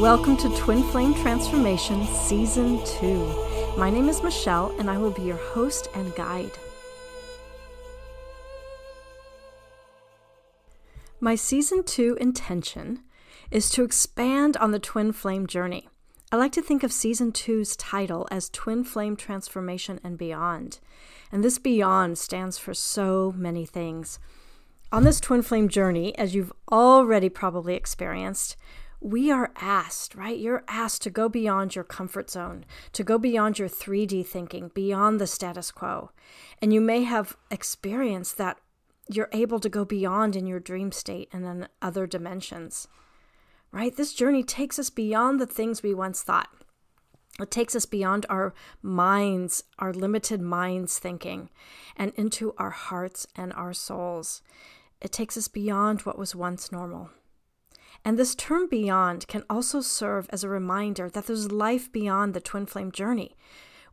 Welcome to Twin Flame Transformation Season 2. My name is Michele, and I will be your host and guide. My Season 2 intention is to expand on the Twin Flame journey. I like to think of Season 2's title as Twin Flame Transformation and Beyond. And this beyond stands for so many things. On this twin flame journey, as you've already probably experienced, we are asked, right? You're asked to go beyond your comfort zone, to go beyond your 3D thinking, beyond the status quo. And you may have experienced that you're able to go beyond in your dream state and in other dimensions, right? This journey takes us beyond the things we once thought. It takes us beyond our minds, our limited minds thinking, and into our hearts and our souls. It takes us beyond what was once normal. And this term beyond can also serve as a reminder that there's life beyond the twin flame journey.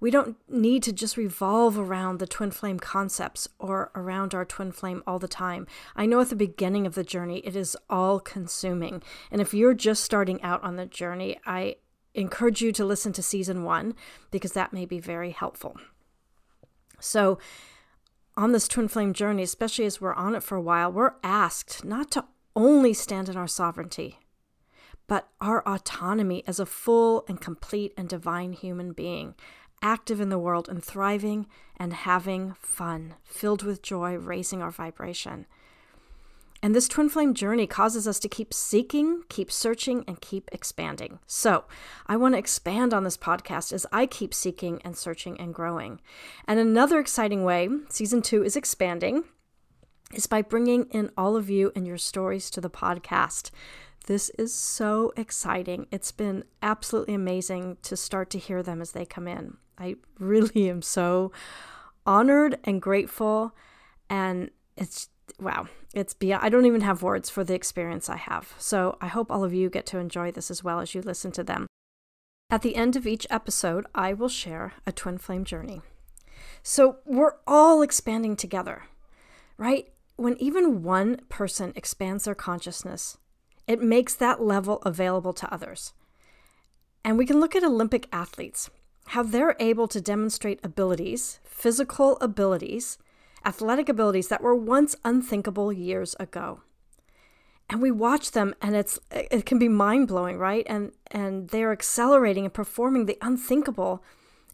We don't need to just revolve around the twin flame concepts or around our twin flame all the time. I know at the beginning of the journey, it is all consuming. And if you're just starting out on the journey, I encourage you to listen to season one because that may be very helpful. So, on this twin flame journey, especially as we're on it for a while, we're asked not to only stand in our sovereignty, but our autonomy as a full and complete and divine human being, active in the world and thriving and having fun, filled with joy, raising our vibration. And this twin flame journey causes us to keep seeking, keep searching, and keep expanding. So, I want to expand on this podcast as I keep seeking and searching and growing. And another exciting way season two is expanding is by bringing in all of you and your stories to the podcast. This is so exciting. It's been absolutely amazing to start to hear them as they come in. I really am so honored and grateful. And it's wow, it's beyond, I don't even have words for the experience I have. So I hope all of you get to enjoy this as well as you listen to them. At the end of each episode, I will share a twin flame journey. So we're all expanding together, right? When even one person expands their consciousness, it makes that level available to others. And we can look at Olympic athletes, how they're able to demonstrate abilities, physical abilities, athletic abilities that were once unthinkable years ago. And we watch them and it's it can be mind-blowing, right? And and they're accelerating and performing the unthinkable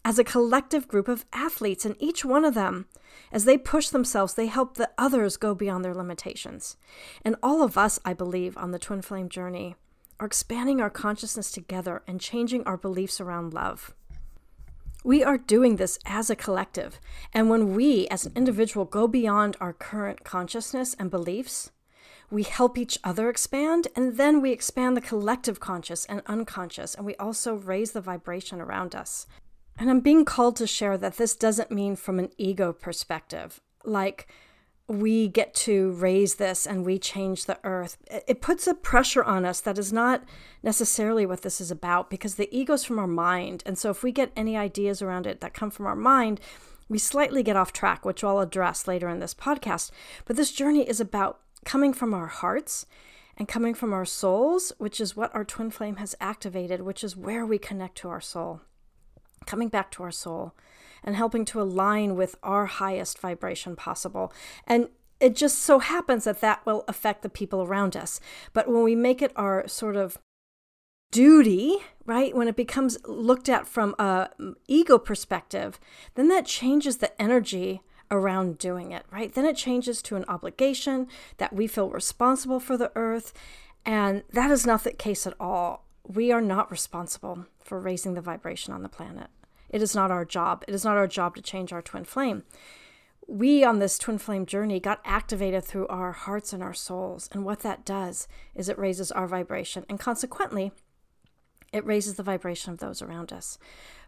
as a collective group of athletes and each one of them as they push themselves, they help the others go beyond their limitations. And all of us, I believe, on the twin flame journey are expanding our consciousness together and changing our beliefs around love. We are doing this as a collective. And when we, as an individual, go beyond our current consciousness and beliefs, we help each other expand, and then we expand the collective conscious and unconscious, and we also raise the vibration around us. And I'm being called to share that this doesn't mean from an ego perspective, like we get to raise this and we change the earth. It puts a pressure on us that is not necessarily what this is about because the ego is from our mind. And so if we get any ideas around it that come from our mind, we slightly get off track, which I'll address later in this podcast. But this journey is about coming from our hearts and coming from our souls, which is what our twin flame has activated, which is where we connect to our soul. Coming back to our soul and helping to align with our highest vibration possible. And it just so happens that that will affect the people around us. But when we make it our sort of duty, right? When it becomes looked at from a mm, ego perspective, then that changes the energy around doing it, right? Then it changes to an obligation that we feel responsible for the earth, and that is not the case at all. We are not responsible for raising the vibration on the planet. It is not our job. It is not our job to change our twin flame. We on this twin flame journey got activated through our hearts and our souls. And what that does is it raises our vibration. And consequently, it raises the vibration of those around us.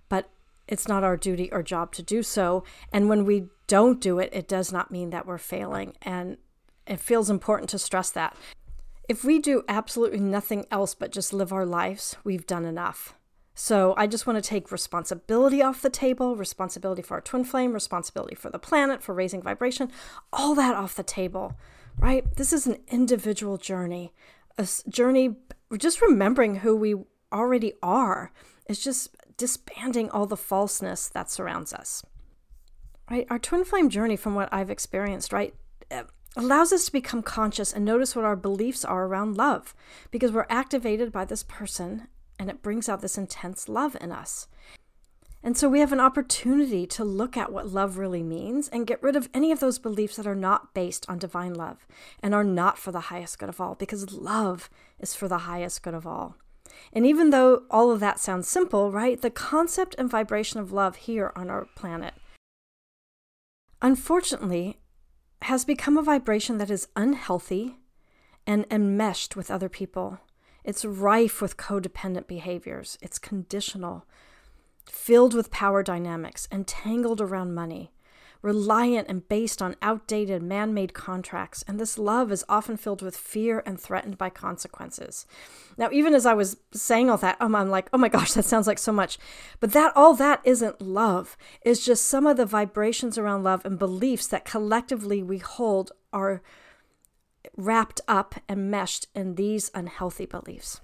But it's not our duty or job to do so. And when we don't do it, it does not mean that we're failing. And it feels important to stress that. If we do absolutely nothing else but just live our lives, we've done enough. So I just want to take responsibility off the table, responsibility for our twin flame, responsibility for the planet, for raising vibration, all that off the table, right? This is an individual journey a journey just remembering who we already are. It's just disbanding all the falseness that surrounds us. Right? Our twin flame journey, from what I've experienced, right, eh, allows us to become conscious and notice what our beliefs are around love because we're activated by this person and it brings out this intense love in us. And so we have an opportunity to look at what love really means and get rid of any of those beliefs that are not based on divine love and are not for the highest good of all, because love is for the highest good of all. And even though all of that sounds simple, right, the concept and vibration of love here on our planet, unfortunately, has become a vibration that is unhealthy and enmeshed with other people. It's rife with codependent behaviors, it's conditional filled with power dynamics, entangled around money, reliant and based on outdated man made contracts, and this love is often filled with fear and threatened by consequences. Now, even as I was saying all that, um, I'm like, oh my gosh, that sounds like so much. But that all that isn't love, is just some of the vibrations around love and beliefs that collectively we hold are wrapped up and meshed in these unhealthy beliefs.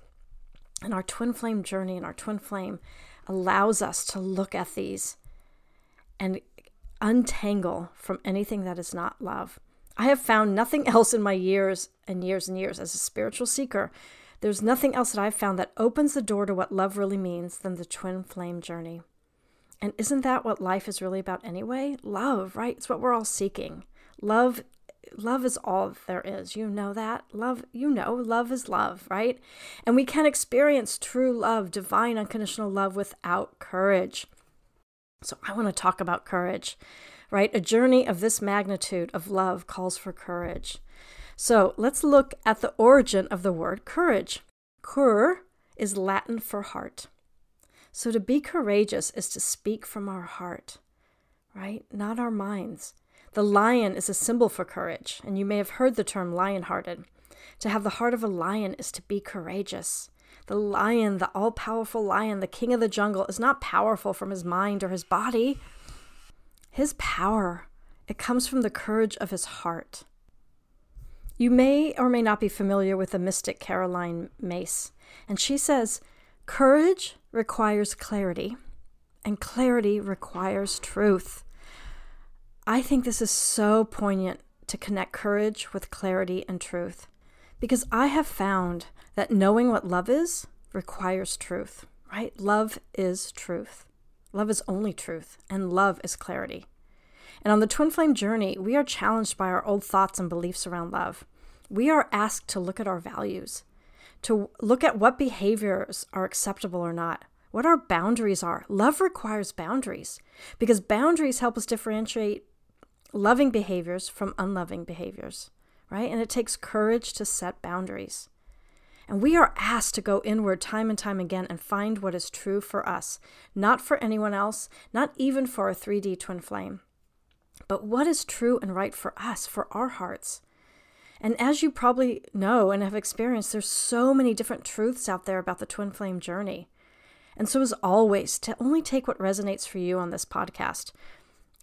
And our twin flame journey and our twin flame allows us to look at these and untangle from anything that is not love. I have found nothing else in my years and years and years as a spiritual seeker. There's nothing else that I've found that opens the door to what love really means than the twin flame journey. And isn't that what life is really about anyway? Love, right? It's what we're all seeking. Love love is all there is. You know that. Love, you know, love is love, right? And we can experience true love, divine unconditional love without courage. So I want to talk about courage, right? A journey of this magnitude of love calls for courage. So let's look at the origin of the word courage. Cour is Latin for heart. So to be courageous is to speak from our heart, right? Not our minds. The lion is a symbol for courage, and you may have heard the term lion hearted. To have the heart of a lion is to be courageous. The lion, the all powerful lion, the king of the jungle, is not powerful from his mind or his body. His power, it comes from the courage of his heart. You may or may not be familiar with the mystic Caroline Myss, and she says, Courage requires clarity, and clarity requires truth. I think this is so poignant to connect courage with clarity and truth because I have found that knowing what love is requires truth, right? Love is truth. Love is only truth, and love is clarity. And on the twin flame journey, we are challenged by our old thoughts and beliefs around love. We are asked to look at our values, to look at what behaviors are acceptable or not, what our boundaries are. Love requires boundaries because boundaries help us differentiate loving behaviors from unloving behaviors, right? And it takes courage to set boundaries. And we are asked to go inward time and time again and find what is true for us, not for anyone else, not even for a 3D twin flame, but what is true and right for us, for our hearts. And as you probably know and have experienced, there's so many different truths out there about the twin flame journey. And so, as always, to only take what resonates for you on this podcast.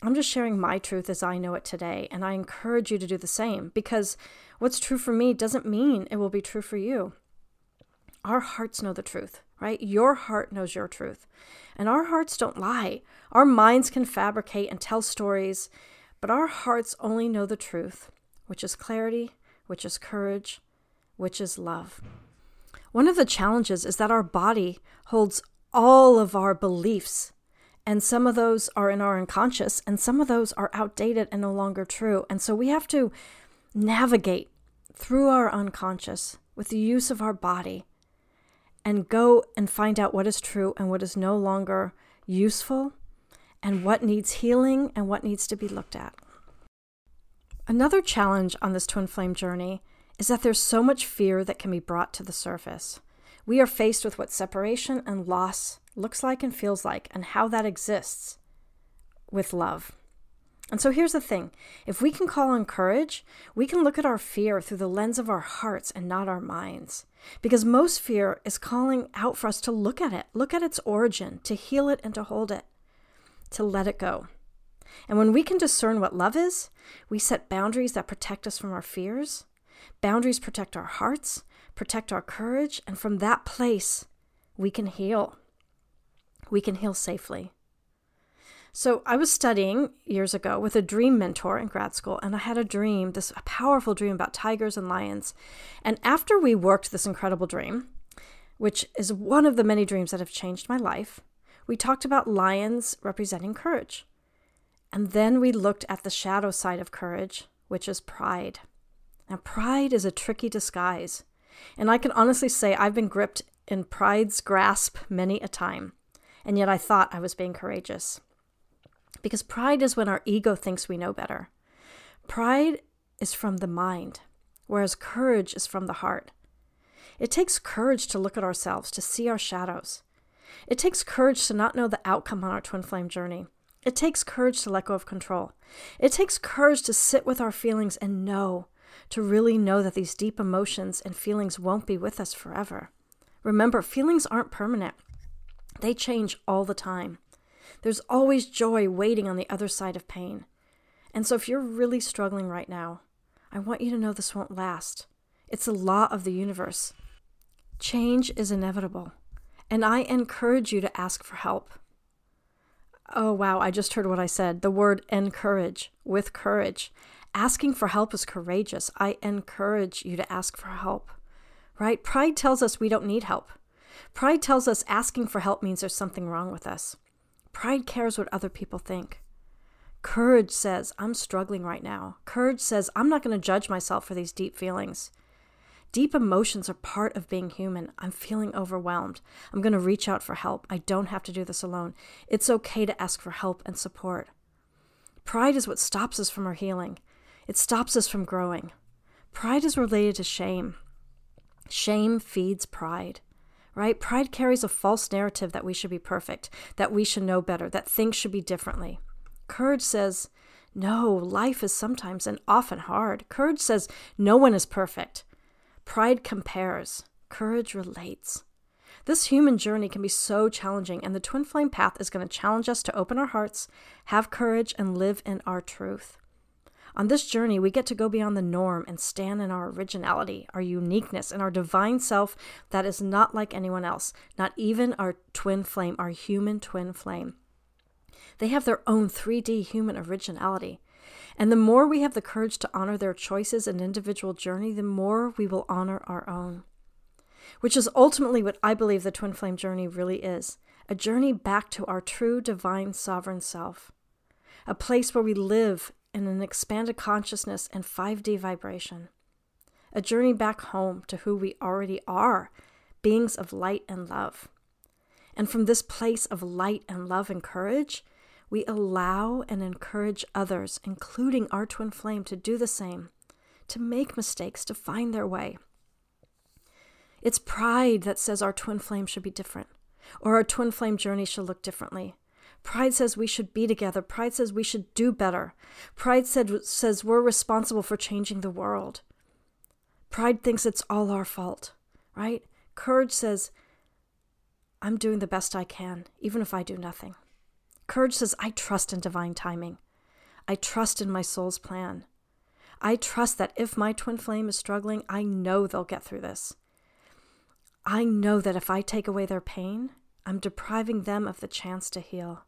I'm just sharing my truth as I know it today, and I encourage you to do the same because what's true for me doesn't mean it will be true for you. Our hearts know the truth, right? Your heart knows your truth. And our hearts don't lie. Our minds can fabricate and tell stories, but our hearts only know the truth, which is clarity, which is courage, which is love. One of the challenges is that our body holds all of our beliefs and some of those are in our unconscious, and some of those are outdated and no longer true. And so we have to navigate through our unconscious with the use of our body and go and find out what is true and what is no longer useful and what needs healing and what needs to be looked at. Another challenge on this twin flame journey is that there's so much fear that can be brought to the surface. We are faced with what separation and loss looks like and feels like, and how that exists with love. And so here's the thing if we can call on courage, we can look at our fear through the lens of our hearts and not our minds. Because most fear is calling out for us to look at it, look at its origin, to heal it and to hold it, to let it go. And when we can discern what love is, we set boundaries that protect us from our fears. Boundaries protect our hearts, protect our courage, and from that place, we can heal. We can heal safely. So, I was studying years ago with a dream mentor in grad school, and I had a dream, this a powerful dream about tigers and lions. And after we worked this incredible dream, which is one of the many dreams that have changed my life, we talked about lions representing courage. And then we looked at the shadow side of courage, which is pride. Now, pride is a tricky disguise. And I can honestly say I've been gripped in pride's grasp many a time. And yet I thought I was being courageous. Because pride is when our ego thinks we know better. Pride is from the mind, whereas courage is from the heart. It takes courage to look at ourselves, to see our shadows. It takes courage to not know the outcome on our twin flame journey. It takes courage to let go of control. It takes courage to sit with our feelings and know, to really know that these deep emotions and feelings won't be with us forever. Remember, feelings aren't permanent, they change all the time. There's always joy waiting on the other side of pain. And so, if you're really struggling right now, I want you to know this won't last. It's a law of the universe. Change is inevitable, and I encourage you to ask for help. Oh, wow, I just heard what I said. The word encourage, with courage. Asking for help is courageous. I encourage you to ask for help, right? Pride tells us we don't need help. Pride tells us asking for help means there's something wrong with us. Pride cares what other people think. Courage says, I'm struggling right now. Courage says, I'm not going to judge myself for these deep feelings. Deep emotions are part of being human. I'm feeling overwhelmed. I'm going to reach out for help. I don't have to do this alone. It's okay to ask for help and support. Pride is what stops us from our healing, it stops us from growing. Pride is related to shame. Shame feeds pride, right? Pride carries a false narrative that we should be perfect, that we should know better, that things should be differently. Courage says, no, life is sometimes and often hard. Courage says, no one is perfect. Pride compares, courage relates. This human journey can be so challenging, and the twin flame path is going to challenge us to open our hearts, have courage, and live in our truth. On this journey, we get to go beyond the norm and stand in our originality, our uniqueness, and our divine self that is not like anyone else, not even our twin flame, our human twin flame. They have their own 3D human originality. And the more we have the courage to honor their choices and individual journey, the more we will honor our own. Which is ultimately what I believe the twin flame journey really is a journey back to our true divine sovereign self, a place where we live in an expanded consciousness and 5D vibration, a journey back home to who we already are beings of light and love. And from this place of light and love and courage, we allow and encourage others, including our twin flame, to do the same, to make mistakes, to find their way. It's pride that says our twin flame should be different, or our twin flame journey should look differently. Pride says we should be together. Pride says we should do better. Pride said, says we're responsible for changing the world. Pride thinks it's all our fault, right? Courage says, I'm doing the best I can, even if I do nothing. Courage says, I trust in divine timing. I trust in my soul's plan. I trust that if my twin flame is struggling, I know they'll get through this. I know that if I take away their pain, I'm depriving them of the chance to heal.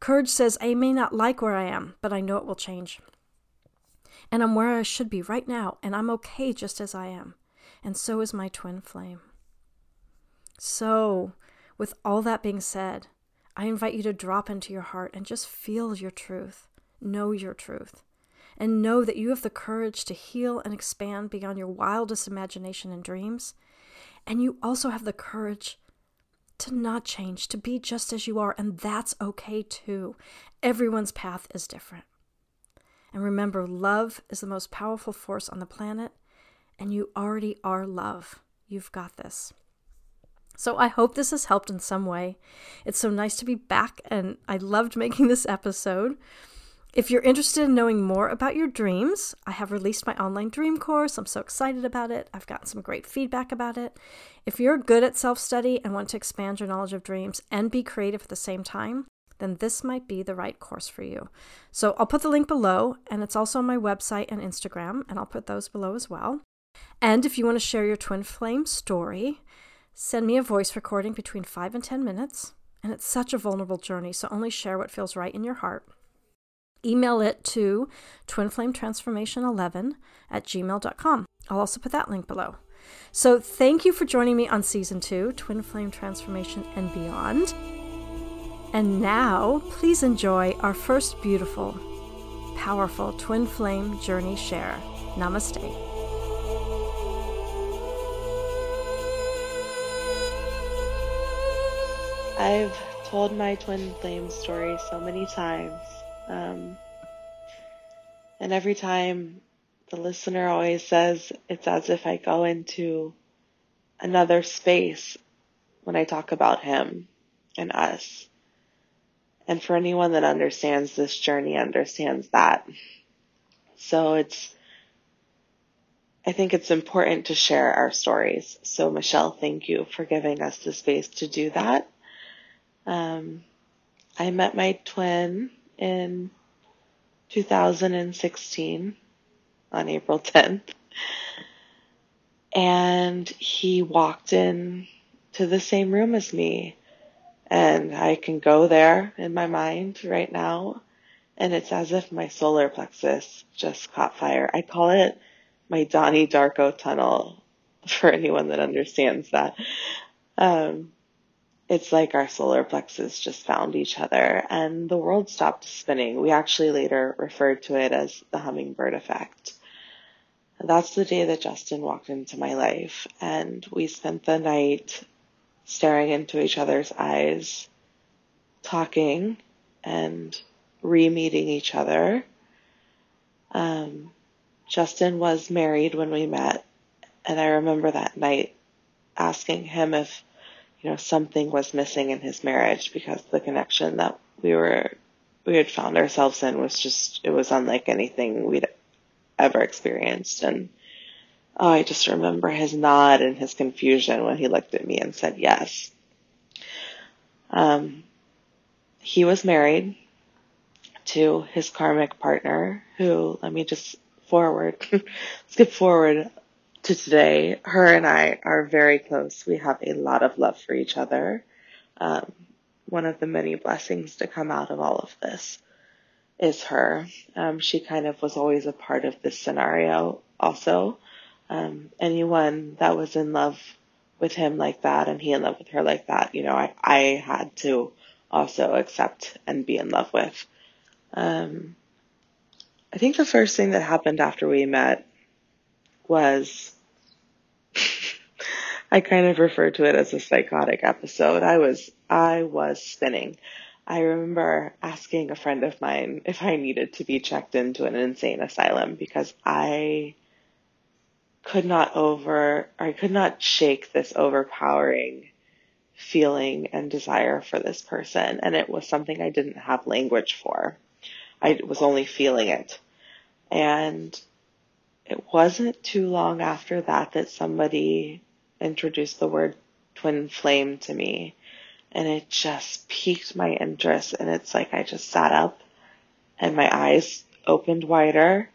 Courage says, I may not like where I am, but I know it will change. And I'm where I should be right now, and I'm okay just as I am. And so is my twin flame. So, with all that being said, I invite you to drop into your heart and just feel your truth, know your truth, and know that you have the courage to heal and expand beyond your wildest imagination and dreams. And you also have the courage to not change, to be just as you are, and that's okay too. Everyone's path is different. And remember, love is the most powerful force on the planet, and you already are love. You've got this. So I hope this has helped in some way. It's so nice to be back, and I loved making this episode. If you're interested in knowing more about your dreams, I have released my online dream course. I'm so excited about it. I've gotten some great feedback about it. If you're good at self study and want to expand your knowledge of dreams and be creative at the same time, then this might be the right course for you. So I'll put the link below, and it's also on my website and Instagram, and I'll put those below as well. And if you want to share your twin flame story, send me a voice recording between 5 and 10 minutes. And it's such a vulnerable journey, so only share what feels right in your heart. Email it to twinflametransformation11 at gmail.com. I'll also put that link below. So thank you for joining me on season two, Twin Flame Transformation and Beyond. And now, please enjoy our first beautiful, powerful twin flame journey share. Namaste. I've told my twin flame story so many times. Um, and every time the listener always says it's as if I go into another space when I talk about him and us. And for anyone that understands this journey understands that. So it's, I think it's important to share our stories. So Michele, thank you for giving us the space to do that. Um, I met my twin in 2016 on April 10th. And he walked in to the same room as me. And I can go there in my mind right now. And it's as if my solar plexus just caught fire. I call it my Donnie Darko tunnel for anyone that understands that. Um, it's like our solar plexus just found each other and the world stopped spinning. We actually later referred to it as the hummingbird effect. That's the day that Justin walked into my life and we spent the night staring into each other's eyes, talking and re-meeting each other. Um, Justin was married when we met and I remember that night asking him if you know, something was missing in his marriage because the connection that we were, we had found ourselves in was just, it was unlike anything we'd ever experienced. And oh, I just remember his nod and his confusion when he looked at me and said yes. Um, he was married to his karmic partner who, let me just forward, skip forward to today, her and I are very close. We have a lot of love for each other. Um, one of the many blessings to come out of all of this is her. Um, she kind of was always a part of this scenario also. Um, anyone that was in love with him like that and he in love with her like that, you know, I, I had to also accept and be in love with. Um, I think the first thing that happened after we met was I kind of refer to it as a psychotic episode. I was I was spinning. I remember asking a friend of mine if I needed to be checked into an insane asylum because I could not over I could not shake this overpowering feeling and desire for this person and it was something I didn't have language for. I was only feeling it. And it wasn't too long after that that somebody introduced the word twin flame to me. And it just piqued my interest. And it's like I just sat up and my eyes opened wider.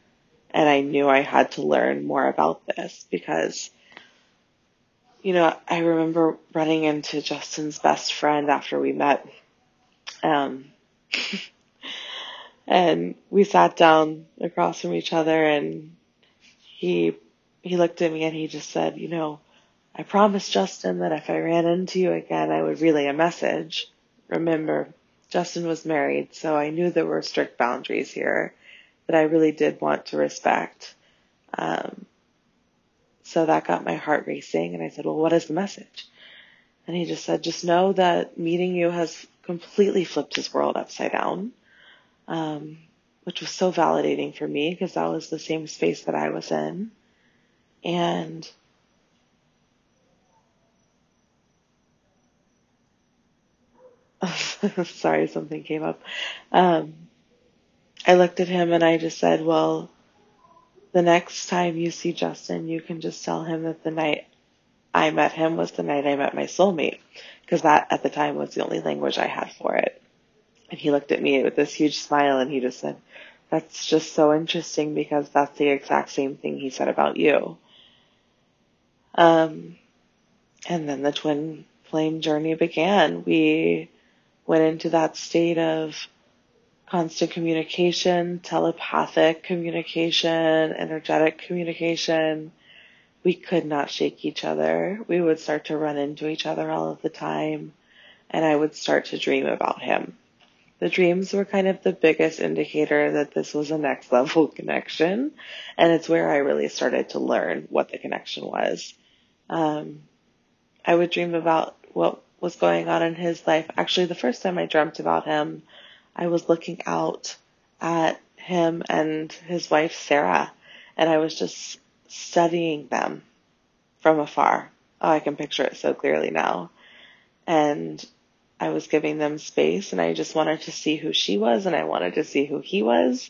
And I knew I had to learn more about this because you know, I remember running into Justin's best friend after we met. Um, and we sat down across from each other and he he looked at me and he just said, you know, I promised Justin that if I ran into you again, I would relay a message. Remember, Justin was married, so I knew there were strict boundaries here that I really did want to respect. Um, so that got my heart racing, and I said, well, what is the message? And he just said, just know that meeting you has completely flipped his world upside down. Um, which was so validating for me because that was the same space that I was in. And sorry, something came up. Um, I looked at him and I just said, well, the next time you see Justin, you can just tell him that the night I met him was the night I met my soulmate. Because that at the time was the only language I had for it. And he looked at me with this huge smile and he just said, that's just so interesting because that's the exact same thing he said about you. Um, and then the twin flame journey began. We went into that state of constant communication, telepathic communication, energetic communication. We could not shake each other. We would start to run into each other all of the time, and I would start to dream about him. The dreams were kind of the biggest indicator that this was a next level connection, and it's where I really started to learn what the connection was. Um, I would dream about what was going on in his life. Actually, the first time I dreamt about him, I was looking out at him and his wife Sarah, and I was just studying them from afar. Oh, I can picture it so clearly now. And I was giving them space, and I just wanted to see who she was, and I wanted to see who he was,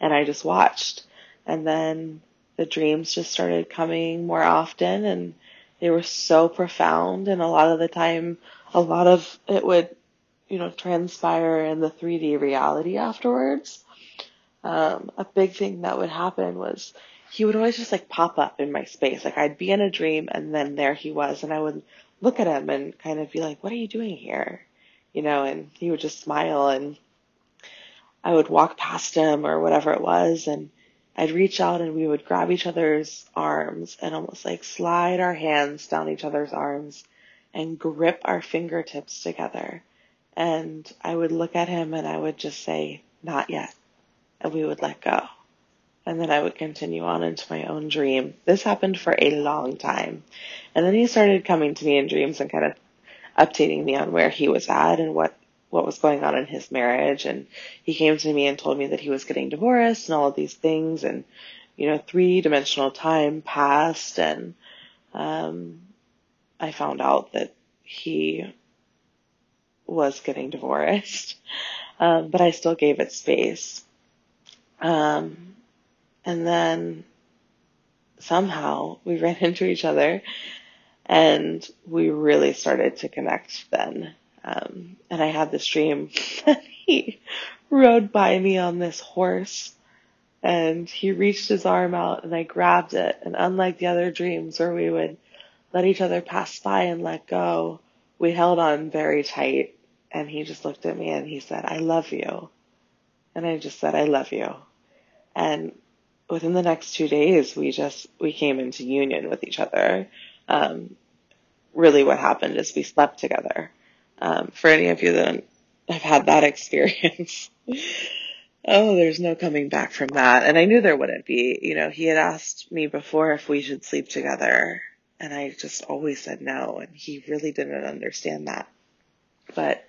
and I just watched. And then the dreams just started coming more often, and they were so profound, and a lot of the time, a lot of it would you know, transpire in the 3D reality afterwards. Um, a big thing that would happen was he would always just like pop up in my space. Like I'd be in a dream and then there he was and I would look at him and kind of be like, what are you doing here? You know, and he would just smile and I would walk past him or whatever it was and I'd reach out and we would grab each other's arms and almost like slide our hands down each other's arms and grip our fingertips together and I would look at him and I would just say, not yet. And we would let go. And then I would continue on into my own dream. This happened for a long time. And then he started coming to me in dreams and kind of updating me on where he was at and what, what was going on in his marriage. And he came to me and told me that he was getting divorced and all of these things. And, you know, three dimensional time passed and, um, I found out that he was getting divorced, um, but I still gave it space. Um, and then somehow we ran into each other and we really started to connect then. Um, and I had this dream that he rode by me on this horse and he reached his arm out and I grabbed it. And unlike the other dreams where we would let each other pass by and let go, we held on very tight and he just looked at me and he said, I love you. And I just said, I love you. And within the next two days, we just, we came into union with each other. Um, really what happened is we slept together. Um, for any of you that have had that experience, oh, there's no coming back from that. And I knew there wouldn't be. You know, he had asked me before if we should sleep together, and I just always said no, and he really didn't understand that. But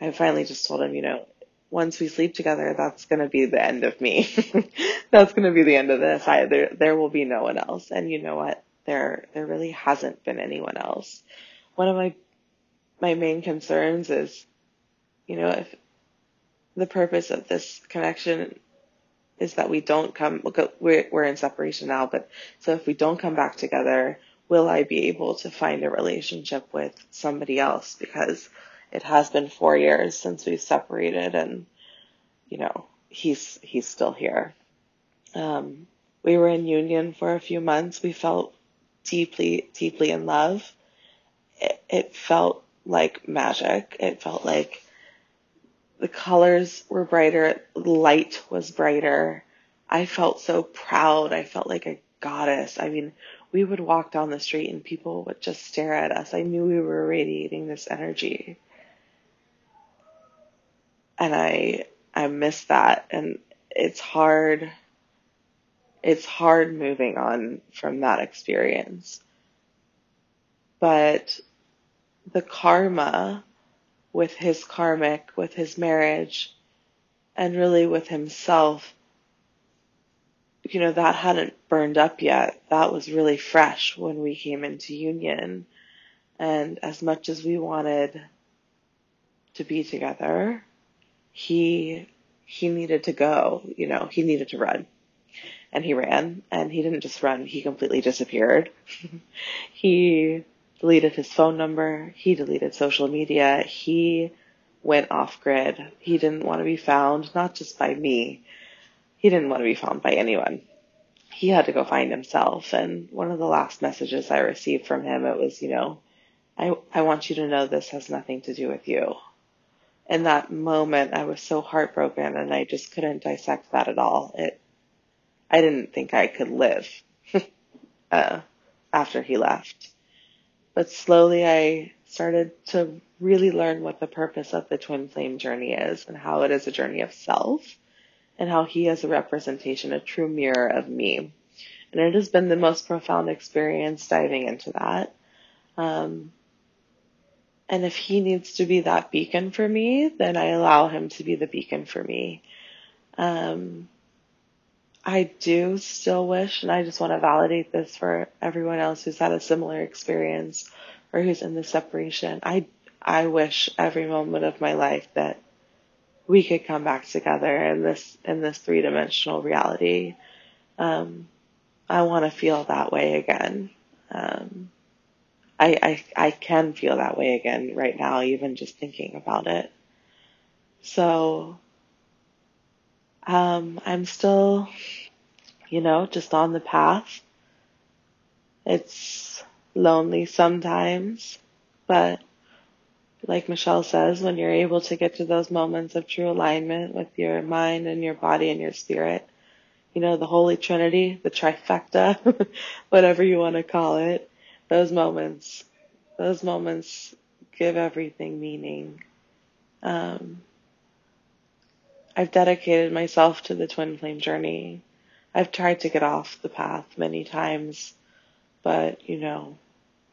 I finally just told him, you know, once we sleep together, that's going to be the end of me. that's going to be the end of this. I, there, there will be no one else. And you know what? There, there really hasn't been anyone else. One of my, my main concerns is, you know, if the purpose of this connection is that we don't come, look, we're, we're in separation now, but so if we don't come back together, will I be able to find a relationship with somebody else? Because it has been four years since we've separated and, you know, he's, he's still here. Um, we were in union for a few months. We felt deeply, deeply in love. It, it felt like magic. It felt like the colors were brighter. Light was brighter. I felt so proud. I felt like a goddess. I mean, we would walk down the street and people would just stare at us. I knew we were radiating this energy and I I miss that and it's hard it's hard moving on from that experience. But the karma with his karmic, with his marriage, and really with himself, you know, that hadn't burned up yet. That was really fresh when we came into union. And as much as we wanted to be together, he he needed to go, you know, he needed to run. And he ran, and he didn't just run, he completely disappeared. he deleted his phone number, he deleted social media, he went off grid. He didn't want to be found, not just by me. He didn't want to be found by anyone. he had to go find himself. And one of the last messages I received from him, it was, you know, I, I want you to know this has nothing to do with you. In that moment, I was so heartbroken and I just couldn't dissect that at all. It, I didn't think I could live, uh, after he left. But slowly I started to really learn what the purpose of the twin flame journey is and how it is a journey of self and how he is a representation, a true mirror of me. And it has been the most profound experience diving into that. Um, and if he needs to be that beacon for me, then I allow him to be the beacon for me. Um, I do still wish, and I just want to validate this for everyone else who's had a similar experience or who's in the separation. I, I wish every moment of my life that we could come back together in this in this three dimensional reality. Um, I want to feel that way again. Um, I, I I can feel that way again right now, even just thinking about it. So um, I'm still, you know, just on the path. It's lonely sometimes, but like Michele says, when you're able to get to those moments of true alignment with your mind and your body and your spirit, you know, the Holy Trinity, the trifecta, whatever you want to call it, those moments, those moments give everything meaning. Um, I've dedicated myself to the twin flame journey. I've tried to get off the path many times, but you know,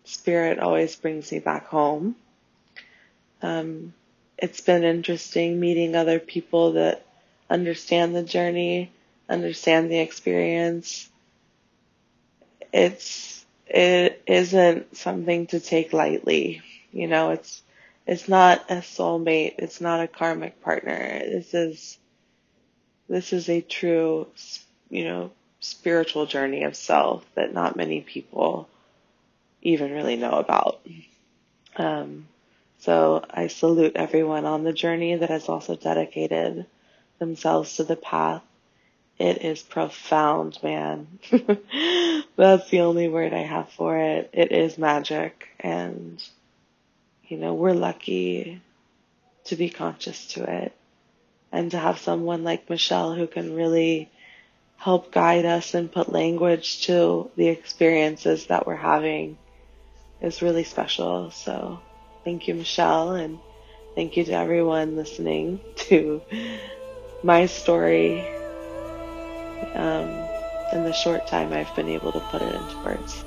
spirit always brings me back home. Um, it's been interesting meeting other people that understand the journey, understand the experience. It's, it isn't something to take lightly. You know, it's, it's not a soulmate. It's not a karmic partner. This is, this is a true, you know, spiritual journey of self that not many people even really know about. Um, so I salute everyone on the journey that has also dedicated themselves to the path. It is profound, man. That's the only word I have for it. It is magic. And, you know, we're lucky to be conscious to it and to have someone like Michele who can really help guide us and put language to the experiences that we're having is really special. So Thank you, Michele, and thank you to everyone listening to my story um, in the short time I've been able to put it into words.